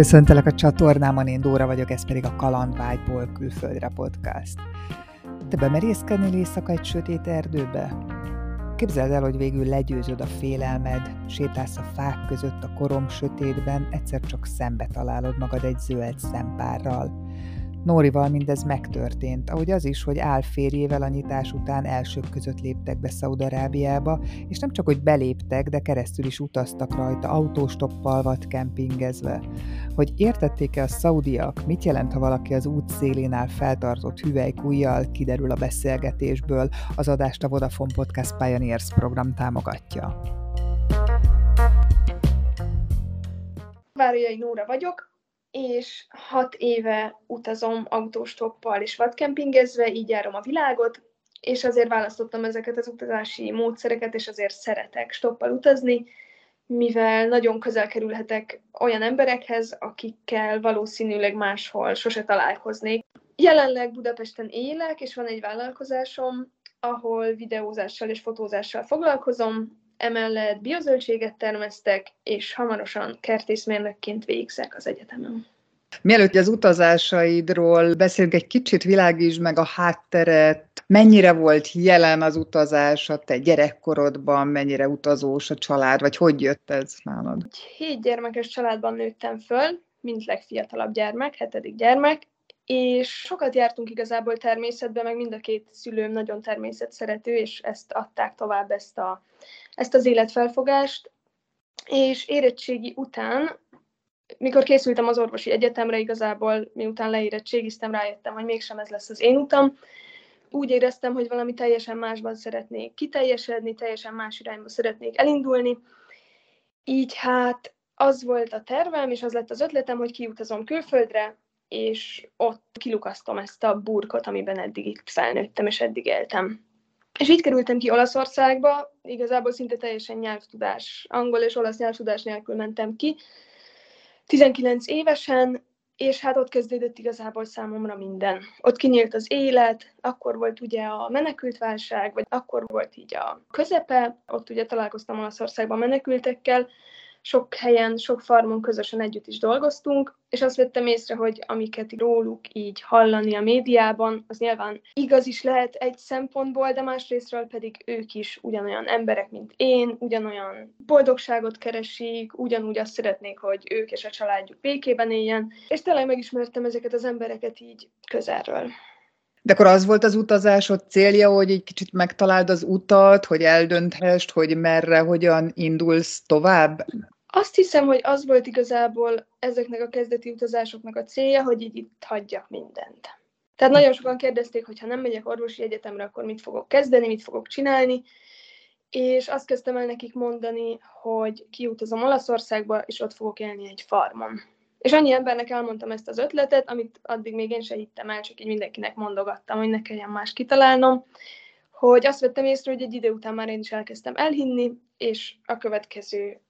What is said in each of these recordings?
Köszöntelek a csatornámon, én Dóra vagyok, ez pedig a Kalandvágyból külföldre podcast. Te bemerészkedni éjszaka egy sötét erdőbe? Képzeld el, hogy végül legyőzöd a félelmed, sétálsz a fák között a korom sötétben, egyszer csak szembe találod magad egy zöld szempárral. Nórival mindez megtörtént, ahogy az is, hogy álférjével a nyitás után elsők között léptek be Szaudarábiába, és nem csak, hogy beléptek, de keresztül is utaztak rajta autóstoppal vagy kempingezve. Hogy értették-e a szaudiak, mit jelent, ha valaki az út szélén áll feltartott hüvelykújjal, kiderül a beszélgetésből, az adást a Vodafone Podcast Pioneers program támogatja. Várjai Nóra vagyok, és hat éve utazom autóstoppal és vadkempingezve, így járom a világot, és azért választottam ezeket az utazási módszereket, és azért szeretek stoppal utazni, mivel nagyon közel kerülhetek olyan emberekhez, akikkel valószínűleg máshol sose találkoznék. Jelenleg Budapesten élek, és van egy vállalkozásom, ahol videózással és fotózással foglalkozom, emellett biozöldséget termesztek, és hamarosan kertészmérnökként végzek az egyetemen. Mielőtt az utazásaidról beszélünk, egy kicsit világítsd meg a hátteret, mennyire volt jelen az utazás a te gyerekkorodban, mennyire utazós a család, vagy hogy jött ez nálad? Egy hét gyermekes családban nőttem föl, mint legfiatalabb gyermek, hetedik gyermek, és sokat jártunk igazából természetben, meg mind a két szülőm nagyon természetszerető, és ezt adták tovább, ezt, a, ezt az életfelfogást. És érettségi után, mikor készültem az orvosi egyetemre, igazából miután leérettségiztem, rájöttem, hogy mégsem ez lesz az én utam. Úgy éreztem, hogy valami teljesen másban szeretnék kiteljesedni, teljesen más irányba szeretnék elindulni. Így hát az volt a tervem, és az lett az ötletem, hogy kiutazom külföldre, és ott kilukasztom ezt a burkot, amiben eddig itt felnőttem, és eddig éltem. És így kerültem ki Olaszországba, igazából szinte teljesen nyelvtudás, angol és olasz nyelvtudás nélkül mentem ki. 19 évesen, és hát ott kezdődött igazából számomra minden. Ott kinyílt az élet, akkor volt ugye a menekültválság, vagy akkor volt így a közepe, ott ugye találkoztam Olaszországban menekültekkel, sok helyen, sok farmon közösen együtt is dolgoztunk, és azt vettem észre, hogy amiket róluk így hallani a médiában, az nyilván igaz is lehet egy szempontból, de másrésztről pedig ők is ugyanolyan emberek, mint én, ugyanolyan boldogságot keresik, ugyanúgy azt szeretnék, hogy ők és a családjuk békében éljen, és tényleg megismertem ezeket az embereket így közelről. De akkor az volt az utazásod célja, hogy egy kicsit megtaláld az utat, hogy eldönthest, hogy merre, hogyan indulsz tovább? Azt hiszem, hogy az volt igazából ezeknek a kezdeti utazásoknak a célja, hogy így itt hagyjak mindent. Tehát nagyon sokan kérdezték, hogy ha nem megyek orvosi egyetemre, akkor mit fogok kezdeni, mit fogok csinálni, és azt kezdtem el nekik mondani, hogy kiutazom Olaszországba, és ott fogok élni egy farmon. És annyi embernek elmondtam ezt az ötletet, amit addig még én se hittem el, csak így mindenkinek mondogattam, hogy ne kelljen más kitalálnom, hogy azt vettem észre, hogy egy idő után már én is elkezdtem elhinni, és a következő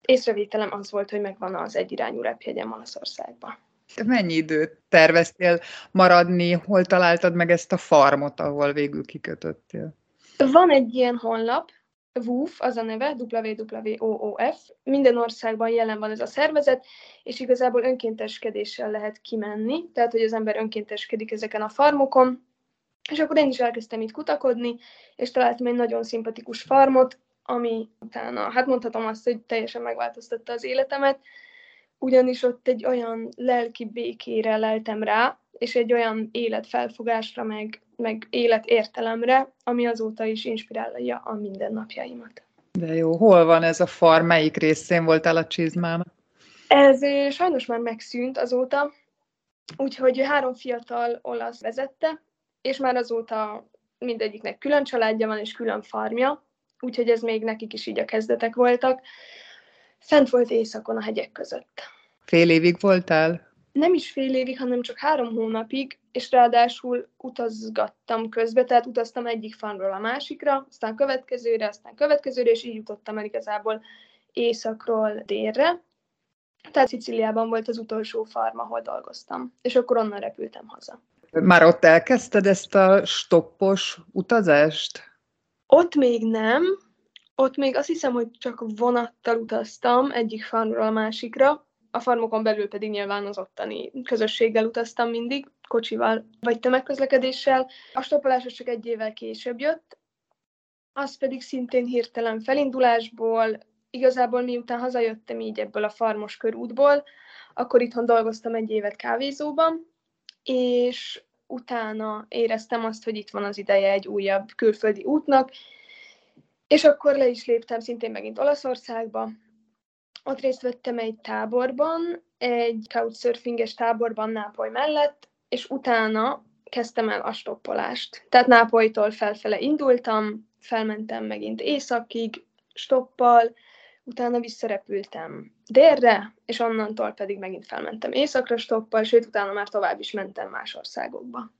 észrevételem az volt, hogy megvan az egyirányú repjegyem Olaszországban. Mennyi időt terveztél maradni? Hol találtad meg ezt a farmot, ahol végül kikötöttél? Van egy ilyen honlap, WOOF az a neve, WWOOF. Minden országban jelen van ez a szervezet, és igazából önkénteskedéssel lehet kimenni, tehát hogy az ember önkénteskedik ezeken a farmokon, és akkor én is elkezdtem itt kutakodni, és találtam egy nagyon szimpatikus farmot, ami utána, hát mondhatom azt, hogy teljesen megváltoztatta az életemet, ugyanis ott egy olyan lelki békére leltem rá, és egy olyan életfelfogásra, meg, meg életértelemre, ami azóta is inspirálja a mindennapjaimat. De jó, hol van ez a farm, melyik részén voltál a csizmának? Ez sajnos már megszűnt azóta, úgyhogy három fiatal olasz vezette, és már azóta mindegyiknek külön családja van, és külön farmja, úgyhogy ez még nekik is így a kezdetek voltak. Fent volt éjszakon a hegyek között. Fél évig voltál? Nem is fél évig, hanem csak három hónapig, és ráadásul utazgattam közbe, tehát utaztam egyik farmról a másikra, aztán következőre, aztán következőre, és így jutottam el igazából északról délre. Tehát Sziciliában volt az utolsó farm, ahol dolgoztam, és akkor onnan repültem haza. Már ott elkezdted ezt a stoppos utazást? Ott még nem, ott még azt hiszem, hogy csak vonattal utaztam egyik farmról a másikra, a farmokon belül pedig nyilván az ottani közösséggel utaztam mindig, kocsival vagy tömegközlekedéssel. A stoppolás csak egy évvel később jött, az pedig szintén hirtelen felindulásból, igazából miután hazajöttem így ebből a farmos körútból, akkor itthon dolgoztam egy évet kávézóban, és utána éreztem azt, hogy itt van az ideje egy újabb külföldi útnak, és akkor le is léptem szintén megint Olaszországba. Ott részt vettem egy táborban, egy couchsurfinges táborban Nápoly mellett, és utána kezdtem el a stoppolást. Tehát Nápolytól felfele indultam, felmentem megint északig, stoppal, utána visszarepültem délre, és onnantól pedig megint felmentem északra stoppal, sőt, utána már tovább is mentem más országokba.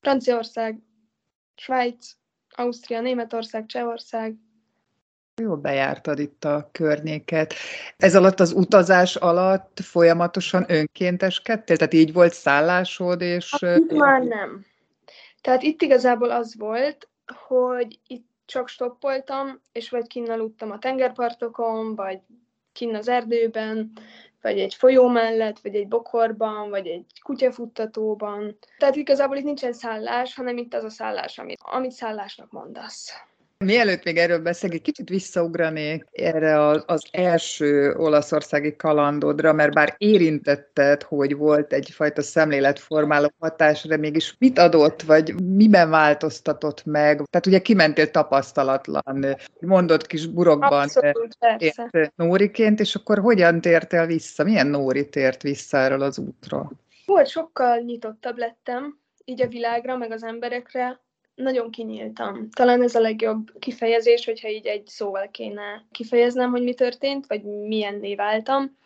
Franciaország, Svájc, Ausztria, Németország, Csehország. Jól bejártad itt a környéket. Ez alatt az utazás alatt folyamatosan önkénteskedtél? Tehát így volt szállásod, és... Hát, itt már nem. Tehát itt igazából az volt, hogy itt csak stoppoltam, és vagy kinn aludtam a tengerpartokon, vagy kinn az erdőben, vagy egy folyó mellett, vagy egy bokorban, vagy egy kutyafuttatóban. Tehát igazából itt nincsen szállás, hanem itt az a szállás, amit, amit szállásnak mondasz. Mielőtt még erről beszélünk, egy kicsit visszaugranék erre az, első olaszországi kalandodra, mert bár érintetted, hogy volt egyfajta szemléletformáló hatás, de mégis mit adott, vagy miben változtatott meg? Tehát ugye kimentél tapasztalatlan, mondott kis burokban Abszolút, ért Nóriként, és akkor hogyan tértél vissza? Milyen Nóri tért vissza erről az útra? Volt, sokkal nyitottabb lettem, így a világra, meg az emberekre, nagyon kinyíltam. Talán ez a legjobb kifejezés, hogyha így egy szóval kéne kifejeznem, hogy mi történt, vagy milyenné váltam.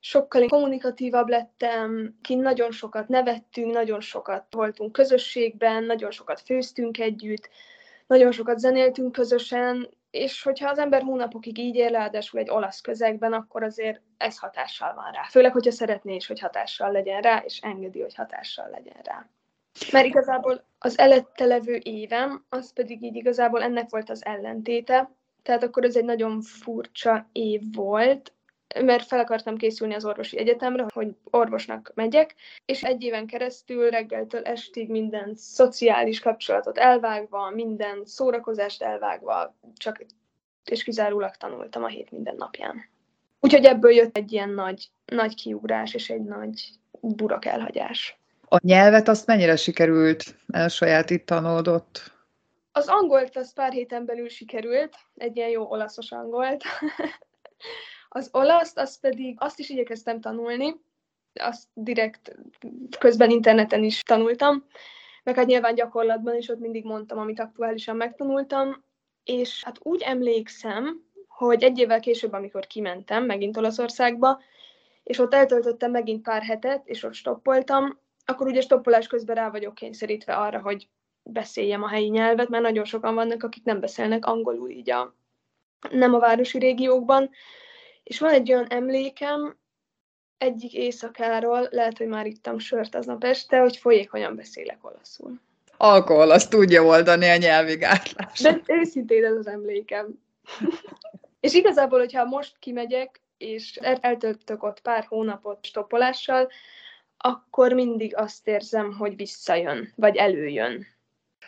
Sokkal kommunikatívabb lettem, ki nagyon sokat nevettünk, nagyon sokat voltunk közösségben, nagyon sokat főztünk együtt, nagyon sokat zenéltünk közösen, és hogyha az ember hónapokig így él, ráadásul egy olasz közegben, akkor azért ez hatással van rá. Főleg, hogyha szeretné is, hogy hatással legyen rá, és engedi, hogy hatással legyen rá. Mert igazából az előtte levő évem, az pedig így igazából ennek volt az ellentéte, tehát akkor ez egy nagyon furcsa év volt, mert fel akartam készülni az orvosi egyetemre, hogy orvosnak megyek, és egy éven keresztül reggeltől estig minden szociális kapcsolatot elvágva, minden szórakozást elvágva, csak és kizárólag tanultam a hét minden napján. Úgyhogy ebből jött egy ilyen nagy, nagy kiugrás és egy nagy burak elhagyás. A nyelvet azt mennyire sikerült elsajátítanod ott? Az angolt az pár héten belül sikerült, egy ilyen jó olaszos angolt. az olaszt, azt pedig, azt is igyekeztem tanulni, azt direkt közben interneten is tanultam, meg hát nyilván gyakorlatban is ott mindig mondtam, amit aktuálisan megtanultam, és hát úgy emlékszem, hogy egy évvel később, amikor kimentem megint Olaszországba, és ott eltöltöttem megint pár hetet, és ott stoppoltam, akkor ugye stoppolás közben rá vagyok kényszerítve arra, hogy beszéljem a helyi nyelvet, mert nagyon sokan vannak, akik nem beszélnek angolul így a, nem a városi régiókban. És van egy olyan emlékem, egyik éjszakáról, lehet, hogy már ittam sört aznap este, hogy folyékonyan beszélek olaszul. Alkohol, azt tudja oldani a nyelvi gátlás. De őszintén ez az emlékem. és igazából, hogyha most kimegyek, és eltöltök ott pár hónapot stoppolással, akkor mindig azt érzem, hogy visszajön, vagy előjön.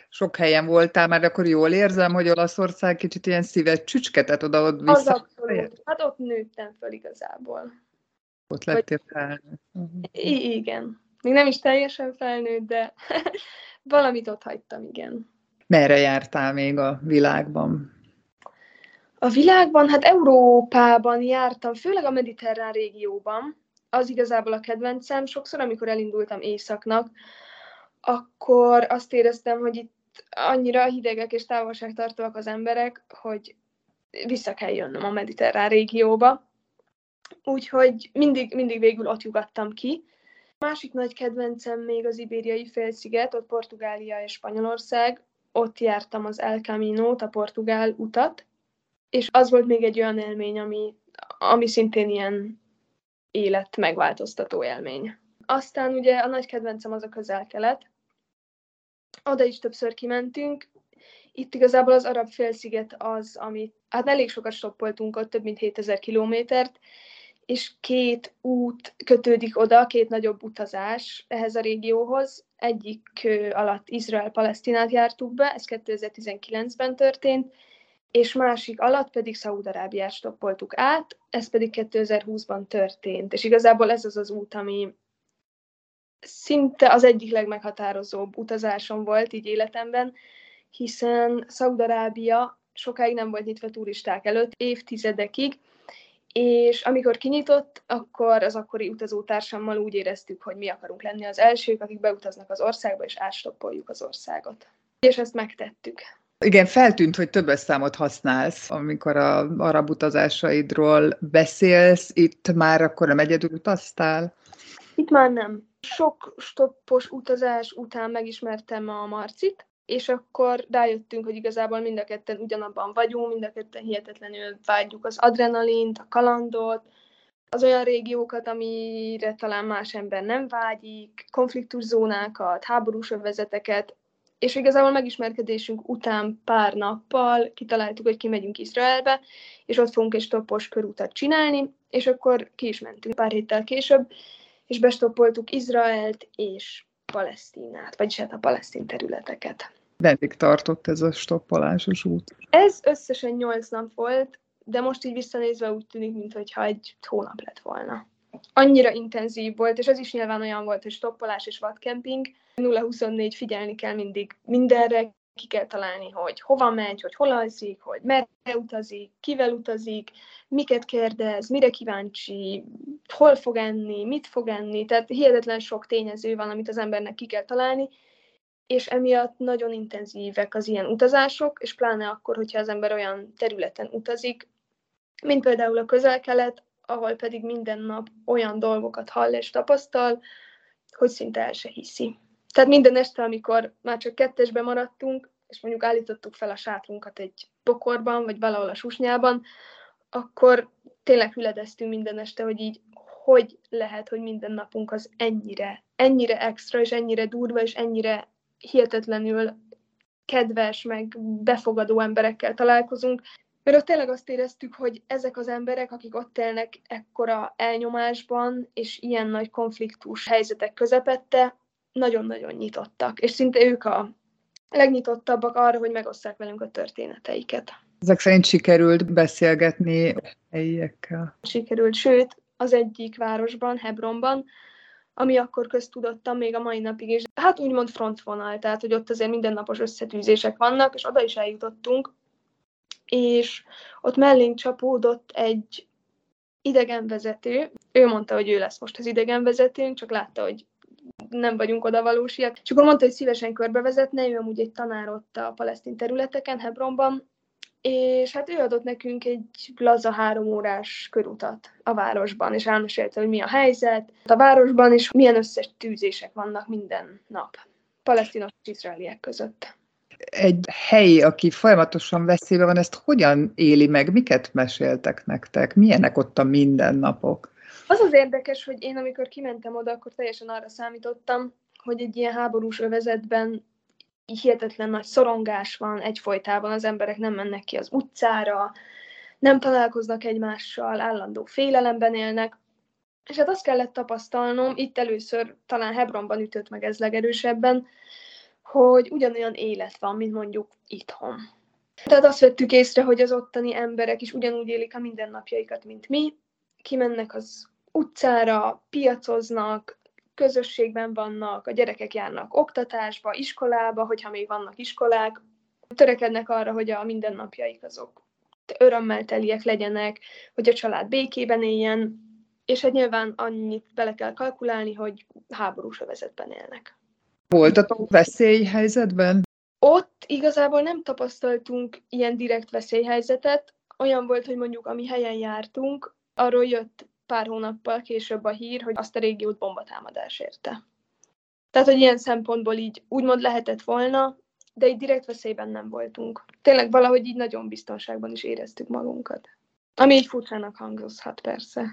Sok helyen voltál már, akkor jól érzem, hogy Olaszország kicsit ilyen szívet csücsketet oda ott vissza. Az abszolút. Hát ott nőttem fel igazából. Ott lettél vagy... felnőtt. Uh-huh. igen. Még nem is teljesen felnőtt, de valamit ott hagytam, igen. Merre jártál még a világban? A világban, hát Európában jártam, főleg a mediterrán régióban, az igazából a kedvencem. Sokszor, amikor elindultam északnak, akkor azt éreztem, hogy itt annyira hidegek és távolságtartóak az emberek, hogy vissza kell jönnöm a mediterrán régióba. Úgyhogy mindig, mindig végül ott jugattam ki. Másik nagy kedvencem még az ibériai félsziget, ott Portugália és Spanyolország. Ott jártam az El Camino-t, a portugál utat, és az volt még egy olyan élmény, ami, ami szintén ilyen élet megváltoztató élmény. Aztán ugye a nagy kedvencem az a közel-kelet. Oda is többször kimentünk. Itt igazából az arab félsziget az, amit, hát elég sokat stoppoltunk ott, több mint 7000 kilométert, és két út kötődik oda, két nagyobb utazás ehhez a régióhoz. Egyik alatt Izrael-Palesztinát jártuk be, ez 2019-ben történt, és másik alatt pedig Szaúd-Arábiát stoppoltuk át, ez pedig 2020-ban történt. És igazából ez az az út, ami szinte az egyik legmeghatározóbb utazásom volt így életemben, hiszen Szaúd-Arábia sokáig nem volt nyitva turisták előtt, évtizedekig, és amikor kinyitott, akkor az akkori utazótársammal úgy éreztük, hogy mi akarunk lenni az elsők, akik beutaznak az országba, és átstoppoljuk az országot. És ezt megtettük. Igen, feltűnt, hogy többes számot használsz, amikor a arab utazásaidról beszélsz. Itt már akkor nem egyedül utaztál? Itt már nem. Sok stoppos utazás után megismertem a Marcit, és akkor rájöttünk, hogy igazából mind a ketten ugyanabban vagyunk, mind a ketten hihetetlenül vágyjuk az adrenalint, a kalandot, az olyan régiókat, amire talán más ember nem vágyik, konfliktuszónákat, háborús övezeteket, és igazából megismerkedésünk után pár nappal kitaláltuk, hogy kimegyünk Izraelbe, és ott fogunk egy stoppos körútat csinálni, és akkor ki is mentünk pár héttel később, és bestoppoltuk Izraelt és Palesztinát, vagyis hát a palesztin területeket. Meddig tartott ez a stoppolásos út? Ez összesen nyolc nap volt, de most így visszanézve úgy tűnik, mintha egy hónap lett volna. Annyira intenzív volt, és ez is nyilván olyan volt, hogy stoppolás és vadkemping. 0-24 figyelni kell mindig mindenre, ki kell találni, hogy hova megy, hogy hol alszik, hogy merre utazik, kivel utazik, miket kérdez, mire kíváncsi, hol fog enni, mit fog enni. Tehát hihetetlen sok tényező van, amit az embernek ki kell találni, és emiatt nagyon intenzívek az ilyen utazások, és pláne akkor, hogyha az ember olyan területen utazik, mint például a közel-kelet, ahol pedig minden nap olyan dolgokat hall és tapasztal, hogy szinte el se hiszi. Tehát minden este, amikor már csak kettesbe maradtunk, és mondjuk állítottuk fel a sátrunkat egy bokorban, vagy valahol a susnyában, akkor tényleg hüledeztünk minden este, hogy így hogy lehet, hogy minden napunk az ennyire, ennyire extra, és ennyire durva, és ennyire hihetetlenül kedves, meg befogadó emberekkel találkozunk, mert ott tényleg azt éreztük, hogy ezek az emberek, akik ott élnek ekkora elnyomásban, és ilyen nagy konfliktus helyzetek közepette, nagyon-nagyon nyitottak, és szinte ők a legnyitottabbak arra, hogy megosszák velünk a történeteiket. Ezek szerint sikerült beszélgetni helyiekkel? Sikerült, sőt, az egyik városban, Hebronban, ami akkor köztudottam még a mai napig is. Hát úgymond frontvonal, tehát hogy ott azért mindennapos összetűzések vannak, és oda is eljutottunk, és ott mellénk csapódott egy idegenvezető. Ő mondta, hogy ő lesz most az idegenvezetőnk, csak látta, hogy nem vagyunk oda valósiak. És akkor mondta, hogy szívesen körbevezetne, ő amúgy egy tanár ott a palesztin területeken, Hebronban, és hát ő adott nekünk egy laza három órás körutat a városban, és elmesélte, hogy mi a helyzet a városban, és milyen összes tűzések vannak minden nap palesztinos és izraeliek között. Egy helyi, aki folyamatosan veszélyben van, ezt hogyan éli meg? Miket meséltek nektek? Milyenek ott a mindennapok? Az az érdekes, hogy én amikor kimentem oda, akkor teljesen arra számítottam, hogy egy ilyen háborús övezetben hihetetlen nagy szorongás van egyfolytában, az emberek nem mennek ki az utcára, nem találkoznak egymással, állandó félelemben élnek, és hát azt kellett tapasztalnom, itt először talán Hebronban ütött meg ez legerősebben, hogy ugyanolyan élet van, mint mondjuk itthon. Tehát azt vettük észre, hogy az ottani emberek is ugyanúgy élik a mindennapjaikat, mint mi, kimennek az utcára, piacoznak, közösségben vannak, a gyerekek járnak oktatásba, iskolába, hogyha még vannak iskolák, törekednek arra, hogy a mindennapjaik azok örömmel teliek legyenek, hogy a család békében éljen, és hát nyilván annyit bele kell kalkulálni, hogy háborús övezetben élnek. Voltatok veszélyhelyzetben? Ott igazából nem tapasztaltunk ilyen direkt veszélyhelyzetet. Olyan volt, hogy mondjuk ami helyen jártunk, arról jött pár hónappal később a hír, hogy azt a régiót bombatámadás érte. Tehát, hogy ilyen szempontból így úgymond lehetett volna, de így direkt veszélyben nem voltunk. Tényleg valahogy így nagyon biztonságban is éreztük magunkat. Ami így furcsának hangozhat persze.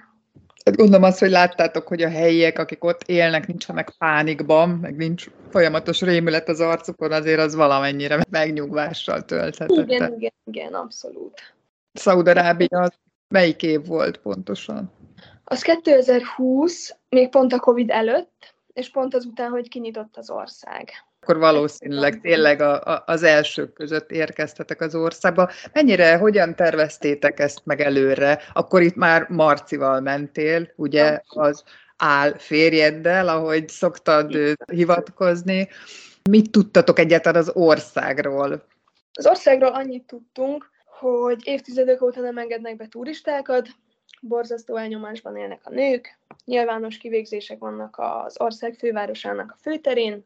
Hát gondolom azt, hogy láttátok, hogy a helyiek, akik ott élnek, nincsenek pánikban, meg nincs folyamatos rémület az arcukon, azért az valamennyire megnyugvással tölthetett. Igen, igen, igen, abszolút. Szaudarábia melyik év volt pontosan? Az 2020, még pont a Covid előtt, és pont azután, hogy kinyitott az ország. Akkor valószínűleg tényleg a, a, az elsők között érkeztetek az országba. Mennyire, hogyan terveztétek ezt meg előre? Akkor itt már Marcival mentél, ugye, az áll férjeddel, ahogy szoktad hivatkozni. Mit tudtatok egyáltalán az országról? Az országról annyit tudtunk, hogy évtizedek óta nem engednek be turistákat, borzasztó elnyomásban élnek a nők, nyilvános kivégzések vannak az ország fővárosának a főterén,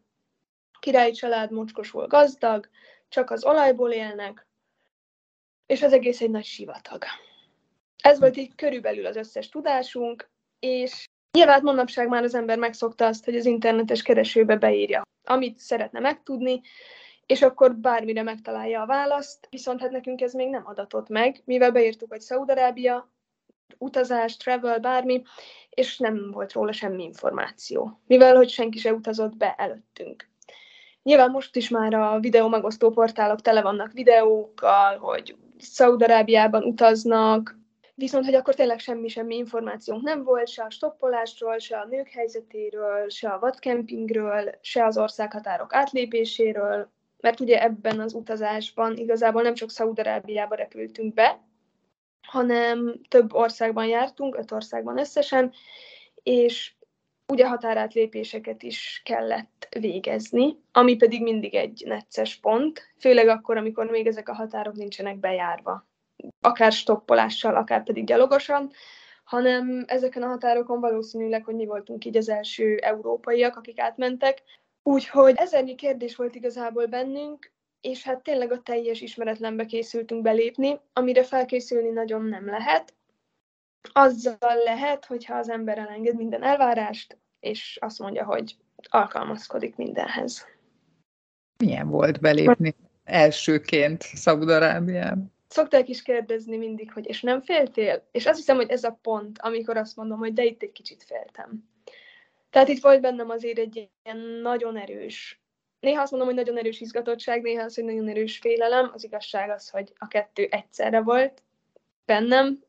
királyi család mocskosul gazdag, csak az olajból élnek, és az egész egy nagy sivatag. Ez volt így körülbelül az összes tudásunk, és nyilván manapság már az ember megszokta azt, hogy az internetes keresőbe beírja, amit szeretne megtudni, és akkor bármire megtalálja a választ, viszont hát nekünk ez még nem adatott meg, mivel beírtuk, hogy Szaudarábia, utazás, travel, bármi, és nem volt róla semmi információ, mivel hogy senki se utazott be előttünk. Nyilván most is már a videó megosztó portálok tele vannak videókkal, hogy Szaudarábiában utaznak, viszont hogy akkor tényleg semmi-semmi információnk nem volt, se a stoppolásról, se a nők helyzetéről, se a vadkempingről, se az országhatárok átlépéséről, mert ugye ebben az utazásban igazából nem csak Szaudarábiába repültünk be, hanem több országban jártunk, öt országban összesen, és ugye határátlépéseket is kellett végezni, ami pedig mindig egy necces pont, főleg akkor, amikor még ezek a határok nincsenek bejárva, akár stoppolással, akár pedig gyalogosan, hanem ezeken a határokon valószínűleg, hogy mi voltunk így az első európaiak, akik átmentek. Úgyhogy ezernyi kérdés volt igazából bennünk, és hát tényleg a teljes ismeretlenbe készültünk belépni, amire felkészülni nagyon nem lehet. Azzal lehet, hogyha az ember elenged minden elvárást, és azt mondja, hogy alkalmazkodik mindenhez. Milyen volt belépni elsőként Szaúd-Arábiába? Szokták is kérdezni mindig, hogy és nem féltél? És azt hiszem, hogy ez a pont, amikor azt mondom, hogy de itt egy kicsit féltem. Tehát itt volt bennem azért egy ilyen nagyon erős, néha azt mondom, hogy nagyon erős izgatottság, néha az, hogy nagyon erős félelem. Az igazság az, hogy a kettő egyszerre volt bennem,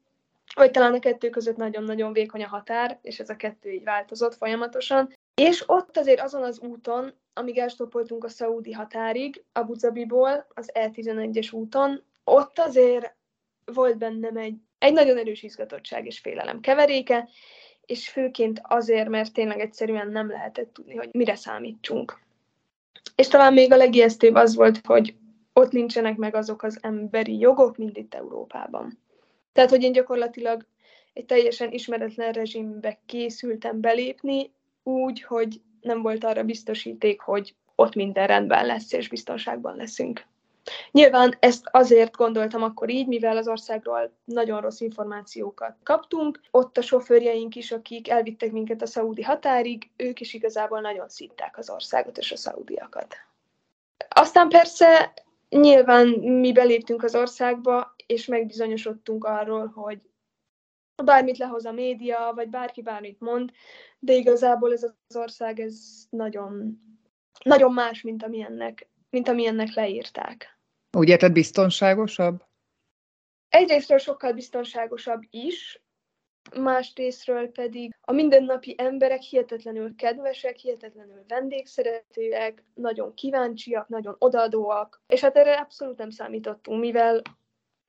vagy talán a kettő között nagyon-nagyon vékony a határ, és ez a kettő így változott folyamatosan. És ott azért azon az úton, amíg elstoppoltunk a szaúdi határig, Abu Zabiból, az E11-es úton, ott azért volt bennem egy, egy nagyon erős izgatottság és félelem keveréke, és főként azért, mert tényleg egyszerűen nem lehetett tudni, hogy mire számítsunk. És talán még a legijesztőbb az volt, hogy ott nincsenek meg azok az emberi jogok, mint itt Európában. Tehát, hogy én gyakorlatilag egy teljesen ismeretlen rezsimbe készültem belépni, úgy, hogy nem volt arra biztosíték, hogy ott minden rendben lesz, és biztonságban leszünk. Nyilván ezt azért gondoltam akkor így, mivel az országról nagyon rossz információkat kaptunk. Ott a sofőrjeink is, akik elvittek minket a szaudi határig, ők is igazából nagyon szitták az országot és a szaudiakat. Aztán persze nyilván mi beléptünk az országba, és megbizonyosodtunk arról, hogy bármit lehoz a média, vagy bárki bármit mond, de igazából ez az ország ez nagyon, nagyon más, mint amilyennek, mint amilyennek leírták. Úgy érted biztonságosabb? Egyrésztről sokkal biztonságosabb is, másrésztről pedig a mindennapi emberek hihetetlenül kedvesek, hihetetlenül vendégszeretőek, nagyon kíváncsiak, nagyon odaadóak, és hát erre abszolút nem számítottunk, mivel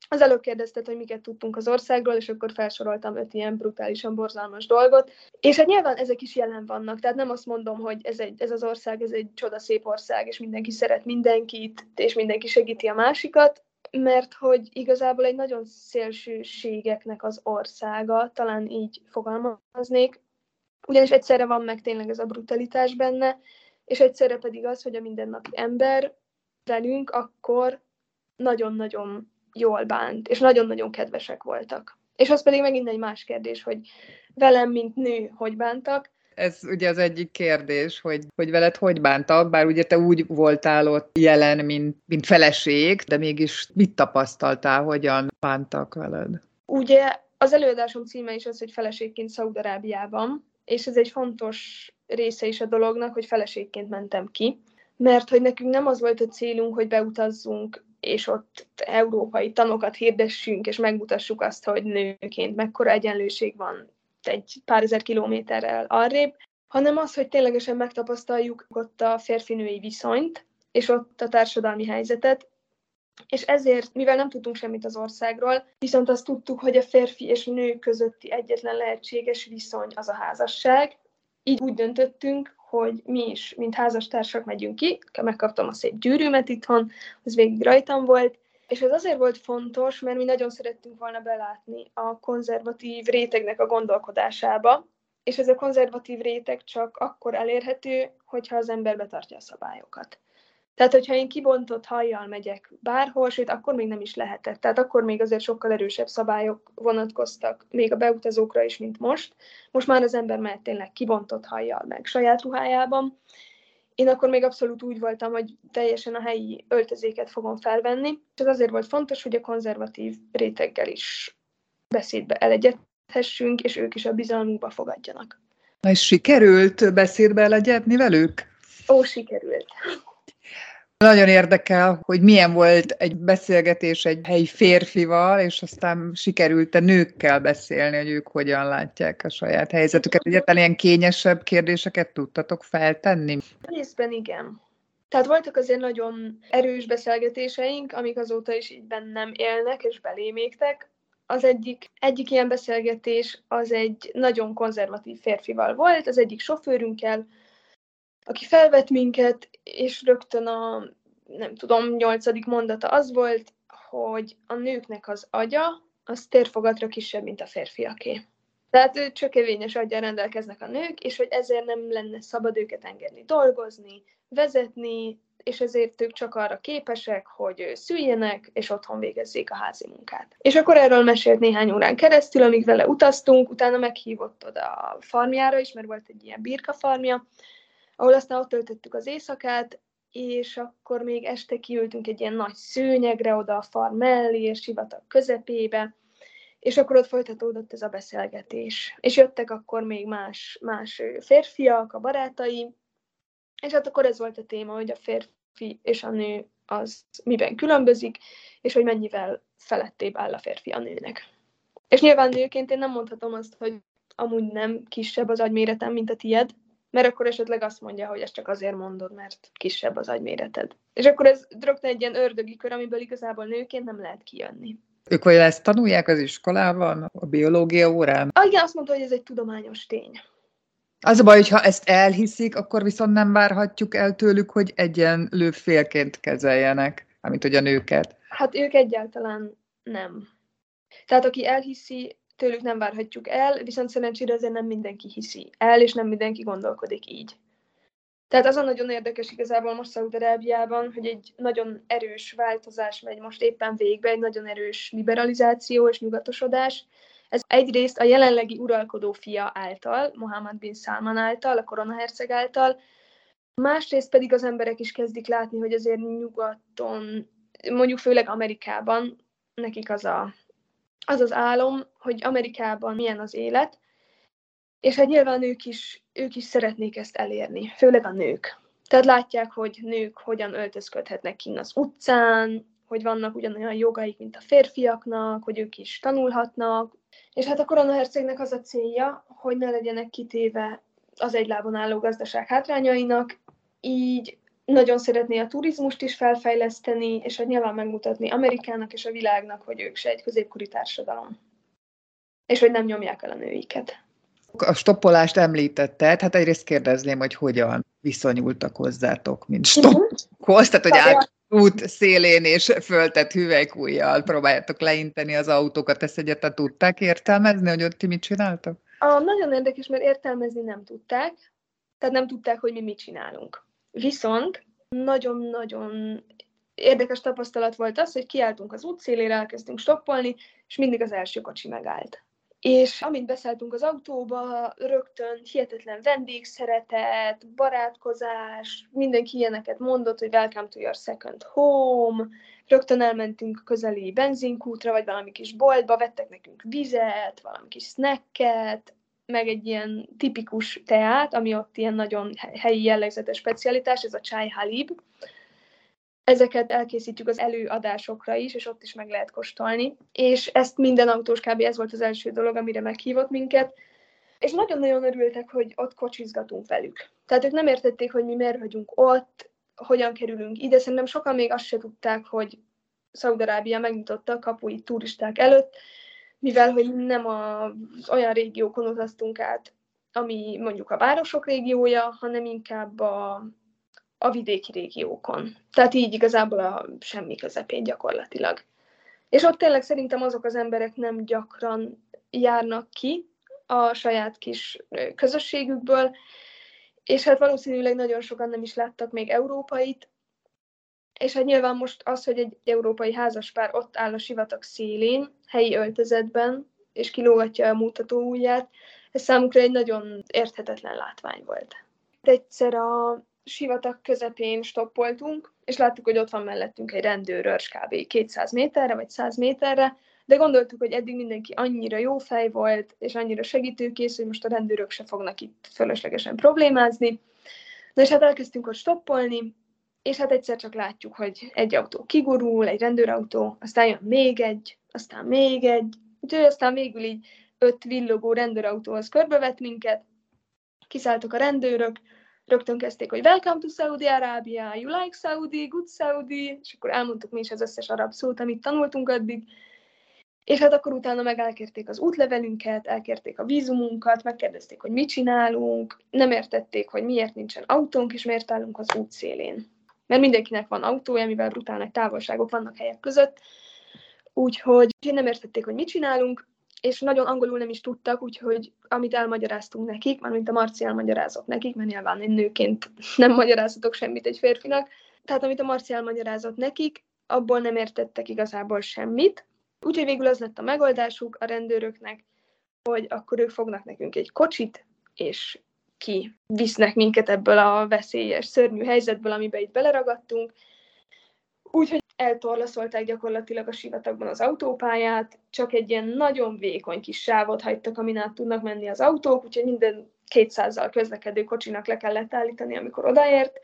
az előbb kérdezted, hogy miket tudtunk az országról, és akkor felsoroltam öt ilyen brutálisan borzalmas dolgot. És hát nyilván ezek is jelen vannak, tehát nem azt mondom, hogy ez, egy, ez az ország, ez egy csodaszép ország, és mindenki szeret mindenkit, és mindenki segíti a másikat, mert hogy igazából egy nagyon szélsőségeknek az országa, talán így fogalmaznék, ugyanis egyszerre van meg tényleg ez a brutalitás benne, és egyszerre pedig az, hogy a mindennapi ember velünk akkor nagyon-nagyon jól bánt, és nagyon-nagyon kedvesek voltak. És az pedig megint egy más kérdés, hogy velem, mint nő, hogy bántak. Ez ugye az egyik kérdés, hogy, hogy veled hogy bántak, bár ugye te úgy voltál ott jelen, mint, mint feleség, de mégis mit tapasztaltál, hogyan bántak veled? Ugye az előadásom címe is az, hogy feleségként Szaudarábiában, és ez egy fontos része is a dolognak, hogy feleségként mentem ki, mert hogy nekünk nem az volt a célunk, hogy beutazzunk és ott európai tanokat hirdessünk, és megmutassuk azt, hogy nőként mekkora egyenlőség van egy pár ezer kilométerrel arrébb, hanem az, hogy ténylegesen megtapasztaljuk ott a férfinői viszonyt, és ott a társadalmi helyzetet, és ezért, mivel nem tudtunk semmit az országról, viszont azt tudtuk, hogy a férfi és nő közötti egyetlen lehetséges viszony az a házasság, így úgy döntöttünk, hogy mi is, mint házastársak megyünk ki, megkaptam a szép gyűrűmet itthon, az végig rajtam volt, és ez azért volt fontos, mert mi nagyon szerettünk volna belátni a konzervatív rétegnek a gondolkodásába, és ez a konzervatív réteg csak akkor elérhető, hogyha az ember betartja a szabályokat. Tehát, hogyha én kibontott hajjal megyek bárhol, sőt, akkor még nem is lehetett. Tehát akkor még azért sokkal erősebb szabályok vonatkoztak még a beutazókra is, mint most. Most már az ember mehet tényleg kibontott hajjal meg saját ruhájában. Én akkor még abszolút úgy voltam, hogy teljesen a helyi öltözéket fogom felvenni, és ez azért volt fontos, hogy a konzervatív réteggel is beszédbe elegyedhessünk, és ők is a bizalmunkba fogadjanak. Na és sikerült beszédbe elegyedni velük? Ó, sikerült. Nagyon érdekel, hogy milyen volt egy beszélgetés egy helyi férfival, és aztán sikerült a nőkkel beszélni, hogy ők hogyan látják a saját helyzetüket. Egyáltalán ilyen kényesebb kérdéseket tudtatok feltenni? Részben igen. Tehát voltak azért nagyon erős beszélgetéseink, amik azóta is így bennem élnek és belémégtek. Az egyik, egyik ilyen beszélgetés az egy nagyon konzervatív férfival volt, az egyik sofőrünkkel, aki felvett minket, és rögtön a, nem tudom, nyolcadik mondata az volt, hogy a nőknek az agya, az térfogatra kisebb, mint a férfiaké. Tehát csökevényes agya rendelkeznek a nők, és hogy ezért nem lenne szabad őket engedni dolgozni, vezetni, és ezért ők csak arra képesek, hogy szüljenek, és otthon végezzék a házi munkát. És akkor erről mesélt néhány órán keresztül, amíg vele utaztunk, utána meghívott oda a farmjára is, mert volt egy ilyen birka farmja, ahol aztán ott töltöttük az éjszakát, és akkor még este kiültünk egy ilyen nagy szőnyegre oda a far mellé, és sivatag közepébe, és akkor ott folytatódott ez a beszélgetés. És jöttek akkor még más, más férfiak, a barátai, és hát akkor ez volt a téma, hogy a férfi és a nő az miben különbözik, és hogy mennyivel felettébb áll a férfi a nőnek. És nyilván nőként én nem mondhatom azt, hogy amúgy nem kisebb az agyméretem, mint a tied, mert akkor esetleg azt mondja, hogy ezt csak azért mondod, mert kisebb az agyméreted. És akkor ez rögtön egy ilyen ördögi kör, amiből igazából nőként nem lehet kijönni. Ők vagy ezt tanulják az iskolában, a biológia órán? Ah, igen, azt mondta, hogy ez egy tudományos tény. Az a baj, hogy ha ezt elhiszik, akkor viszont nem várhatjuk el tőlük, hogy egyenlő félként kezeljenek, amit hogy a nőket. Hát ők egyáltalán nem. Tehát aki elhiszi, tőlük nem várhatjuk el, viszont szerencsére azért nem mindenki hiszi el, és nem mindenki gondolkodik így. Tehát az a nagyon érdekes igazából most Szaúd-Arábiában, hogy egy nagyon erős változás megy most éppen végbe, egy nagyon erős liberalizáció és nyugatosodás. Ez egyrészt a jelenlegi uralkodó fia által, Mohammed bin Salman által, a koronaherceg által, másrészt pedig az emberek is kezdik látni, hogy azért nyugaton, mondjuk főleg Amerikában, nekik az a az az álom, hogy Amerikában milyen az élet, és hát nyilván ők is, ők is szeretnék ezt elérni, főleg a nők. Tehát látják, hogy nők hogyan öltözködhetnek kint az utcán, hogy vannak ugyanolyan jogaik, mint a férfiaknak, hogy ők is tanulhatnak. És hát a koronahercegnek az a célja, hogy ne legyenek kitéve az egy lábon álló gazdaság hátrányainak, így nagyon szeretné a turizmust is felfejleszteni, és hogy nyilván megmutatni Amerikának és a világnak, hogy ők se egy középkori társadalom. És hogy nem nyomják el a nőiket. A stoppolást említetted, hát egyrészt kérdezném, hogy hogyan viszonyultak hozzátok, mint mhm. stopphoz, tehát hogy át út szélén és föltett hüvelykújjal próbáljátok leinteni az autókat, ezt egyetlen tudták értelmezni, hogy ott ti mit csináltak? A, nagyon érdekes, mert értelmezni nem tudták, tehát nem tudták, hogy mi mit csinálunk. Viszont nagyon-nagyon érdekes tapasztalat volt az, hogy kiálltunk az útszélére, elkezdtünk stoppolni, és mindig az első kocsi megállt. És amint beszálltunk az autóba, rögtön hihetetlen vendégszeretet, barátkozás, mindenki ilyeneket mondott, hogy welcome to your second home, rögtön elmentünk a közeli benzinkútra, vagy valami kis boltba, vettek nekünk vizet, valami kis snacket, meg egy ilyen tipikus teát, ami ott ilyen nagyon helyi jellegzetes specialitás, ez a chai halib. Ezeket elkészítjük az előadásokra is, és ott is meg lehet kóstolni. És ezt minden autós kb. ez volt az első dolog, amire meghívott minket. és nagyon-nagyon örültek, hogy ott kocsizgatunk velük. Tehát ők nem értették, hogy mi miért vagyunk ott, hogyan kerülünk ide. Szerintem sokan még azt se tudták, hogy Szaudarábia megnyitotta a kapuit turisták előtt, mivel hogy nem az olyan régiókon utaztunk át, ami mondjuk a városok régiója, hanem inkább a, a vidéki régiókon. Tehát így igazából a semmi közepén gyakorlatilag. És ott tényleg szerintem azok az emberek nem gyakran járnak ki a saját kis közösségükből, és hát valószínűleg nagyon sokan nem is láttak még európait, és hát nyilván most az, hogy egy európai házaspár ott áll a sivatag szélén, helyi öltözetben, és kilógatja a mutató ujját, ez számukra egy nagyon érthetetlen látvány volt. Egyszer a sivatag közepén stoppoltunk, és láttuk, hogy ott van mellettünk egy rendőrörs kb. 200 méterre, vagy 100 méterre, de gondoltuk, hogy eddig mindenki annyira jó fej volt, és annyira segítőkész, hogy most a rendőrök se fognak itt fölöslegesen problémázni. Na és hát elkezdtünk ott stoppolni, és hát egyszer csak látjuk, hogy egy autó kigurul, egy rendőrautó, aztán jön még egy, aztán még egy, úgyhogy aztán végül így öt villogó rendőrautóhoz körbevett minket, kiszálltak a rendőrök, rögtön kezdték, hogy welcome to Saudi Arabia, you like Saudi, good Saudi, és akkor elmondtuk mi is az összes arab szót, amit tanultunk addig, és hát akkor utána meg elkérték az útlevelünket, elkérték a vízumunkat, megkérdezték, hogy mit csinálunk, nem értették, hogy miért nincsen autónk, és miért állunk az út szélén. Mert mindenkinek van autója, mivel brutál nagy távolságok vannak helyek között, úgyhogy nem értették, hogy mit csinálunk, és nagyon angolul nem is tudtak, úgyhogy amit elmagyaráztunk nekik, már mint a Marci elmagyarázott nekik, mert nyilván én nőként nem magyarázhatok semmit egy férfinak, tehát amit a Marci elmagyarázott nekik, abból nem értettek igazából semmit, Úgyhogy végül az lett a megoldásuk a rendőröknek, hogy akkor ők fognak nekünk egy kocsit, és ki visznek minket ebből a veszélyes, szörnyű helyzetből, amiben itt beleragadtunk. Úgyhogy eltorlaszolták gyakorlatilag a sivatagban az autópályát, csak egy ilyen nagyon vékony kis sávot hagytak, amin át tudnak menni az autók, úgyhogy minden 200-zal közlekedő kocsinak le kellett állítani, amikor odaért,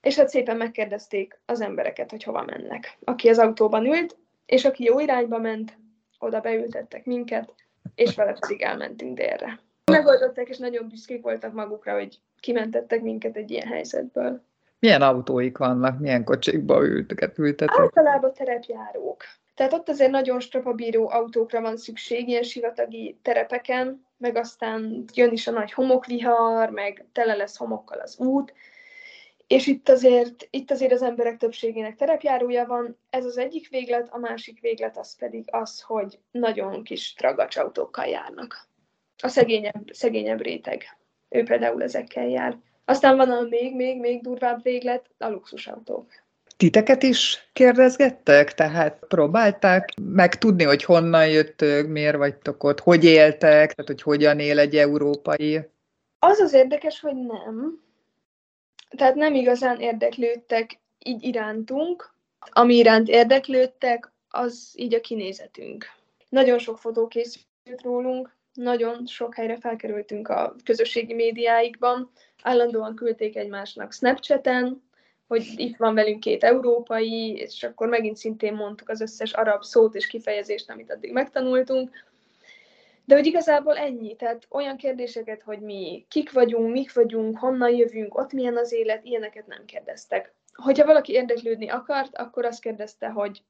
és hát szépen megkérdezték az embereket, hogy hova mennek. Aki az autóban ült, és aki jó irányba ment, oda beültettek minket, és vele pedig elmentünk délre. Megoldották, és nagyon büszkék voltak magukra, hogy kimentettek minket egy ilyen helyzetből. Milyen autóik vannak, milyen kocsikba ülteket ültetek? Általában terepjárók. Tehát ott azért nagyon strapabíró autókra van szükség, ilyen sivatagi terepeken, meg aztán jön is a nagy homokvihar, meg tele lesz homokkal az út, és itt azért, itt azért az emberek többségének terepjárója van, ez az egyik véglet, a másik véglet az pedig az, hogy nagyon kis tragacsautókkal járnak. A szegényebb, szegényebb réteg. Ő például ezekkel jár. Aztán van a még, még, még durvább véglet, a luxusautók. Titeket is kérdezgettek? Tehát próbálták megtudni, hogy honnan jöttök, miért vagytok ott, hogy éltek, tehát hogy hogyan él egy európai? Az az érdekes, hogy nem tehát nem igazán érdeklődtek így irántunk. Ami iránt érdeklődtek, az így a kinézetünk. Nagyon sok fotó készült rólunk, nagyon sok helyre felkerültünk a közösségi médiáikban, állandóan küldték egymásnak Snapchaten, hogy itt van velünk két európai, és akkor megint szintén mondtuk az összes arab szót és kifejezést, amit addig megtanultunk, de hogy igazából ennyi, tehát olyan kérdéseket, hogy mi kik vagyunk, mik vagyunk, honnan jövünk, ott milyen az élet, ilyeneket nem kérdeztek. Hogyha valaki érdeklődni akart, akkor azt kérdezte, hogy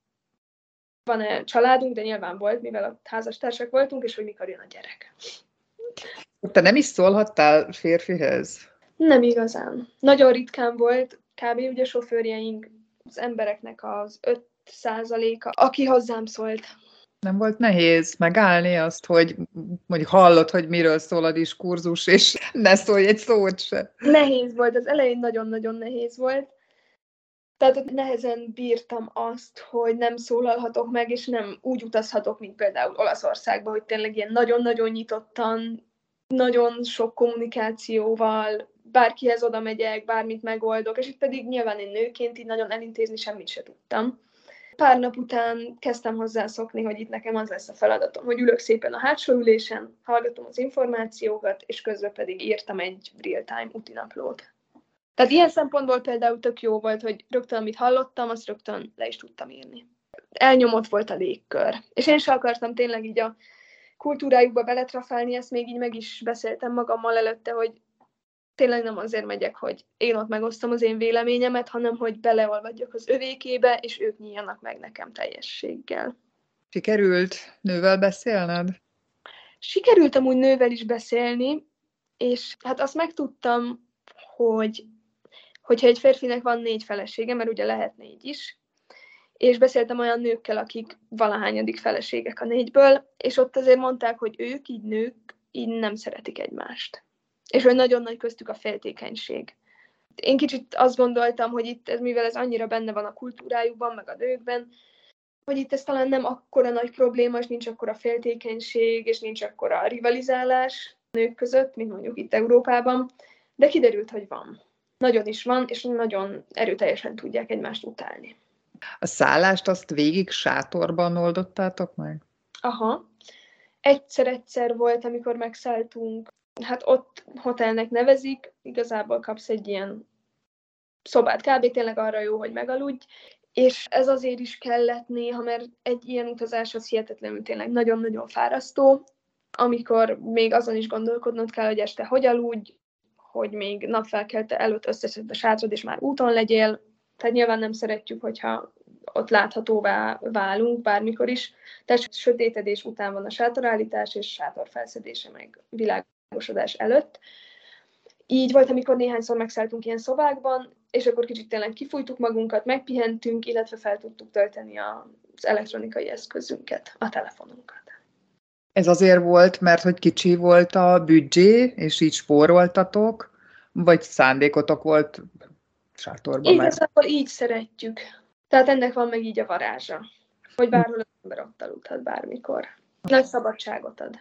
van-e családunk, de nyilván volt, mivel a házastársak voltunk, és hogy mikor jön a gyerek. Te nem is szólhattál férfihez? Nem igazán. Nagyon ritkán volt, kb. ugye sofőrjeink, az embereknek az 5 százaléka, aki hozzám szólt. Nem volt nehéz megállni azt, hogy mondjuk hallod, hogy miről szól a diskurzus, és ne szólj egy szót se. Nehéz volt, az elején nagyon-nagyon nehéz volt. Tehát nehezen bírtam azt, hogy nem szólalhatok meg, és nem úgy utazhatok, mint például Olaszországba, hogy tényleg ilyen nagyon-nagyon nyitottan, nagyon sok kommunikációval, bárkihez oda megyek, bármit megoldok, és itt pedig nyilván én nőként így nagyon elintézni semmit se tudtam. Pár nap után kezdtem hozzászokni, hogy itt nekem az lesz a feladatom, hogy ülök szépen a hátsó ülésen, hallgatom az információkat, és közben pedig írtam egy real-time utinaplót. Tehát ilyen szempontból például tök jó volt, hogy rögtön, amit hallottam, azt rögtön le is tudtam írni. Elnyomott volt a légkör. És én sem akartam tényleg így a kultúrájukba beletrafálni, ezt még így meg is beszéltem magammal előtte, hogy tényleg nem azért megyek, hogy én ott megosztom az én véleményemet, hanem hogy beleolvadjak az övékébe, és ők nyíljanak meg nekem teljességgel. Sikerült nővel beszélned? Sikerült amúgy nővel is beszélni, és hát azt megtudtam, hogy hogyha egy férfinek van négy felesége, mert ugye lehet négy is, és beszéltem olyan nőkkel, akik valahányadik feleségek a négyből, és ott azért mondták, hogy ők így nők így nem szeretik egymást. És hogy nagyon nagy köztük a féltékenység. Én kicsit azt gondoltam, hogy itt, ez, mivel ez annyira benne van a kultúrájukban, meg a nőkben, hogy itt ez talán nem akkora nagy probléma, és nincs akkora féltékenység, és nincs akkora rivalizálás nők között, mint mondjuk itt Európában, de kiderült, hogy van. Nagyon is van, és nagyon erőteljesen tudják egymást utálni. A szállást azt végig sátorban oldottátok meg? Aha. Egyszer-egyszer volt, amikor megszálltunk, hát ott hotelnek nevezik, igazából kapsz egy ilyen szobát, kb. tényleg arra jó, hogy megaludj, és ez azért is kellett néha, mert egy ilyen utazás az hihetetlenül tényleg nagyon-nagyon fárasztó, amikor még azon is gondolkodnod kell, hogy este hogy aludj, hogy még napfelkelte előtt összeszed a sátrad, és már úton legyél, tehát nyilván nem szeretjük, hogyha ott láthatóvá válunk bármikor is. Tehát sötétedés után van a sátorállítás, és sátor felszedése meg világosodás előtt. Így volt, amikor néhányszor megszálltunk ilyen szobákban, és akkor kicsit tényleg kifújtuk magunkat, megpihentünk, illetve fel tudtuk tölteni az elektronikai eszközünket, a telefonunkat. Ez azért volt, mert hogy kicsi volt a büdzsé, és így spóroltatok, vagy szándékotok volt sátorban? Igazából így szeretjük. Tehát ennek van meg így a varázsa, hogy bárhol az ember ott aludhat bármikor. Nagy szabadságot ad.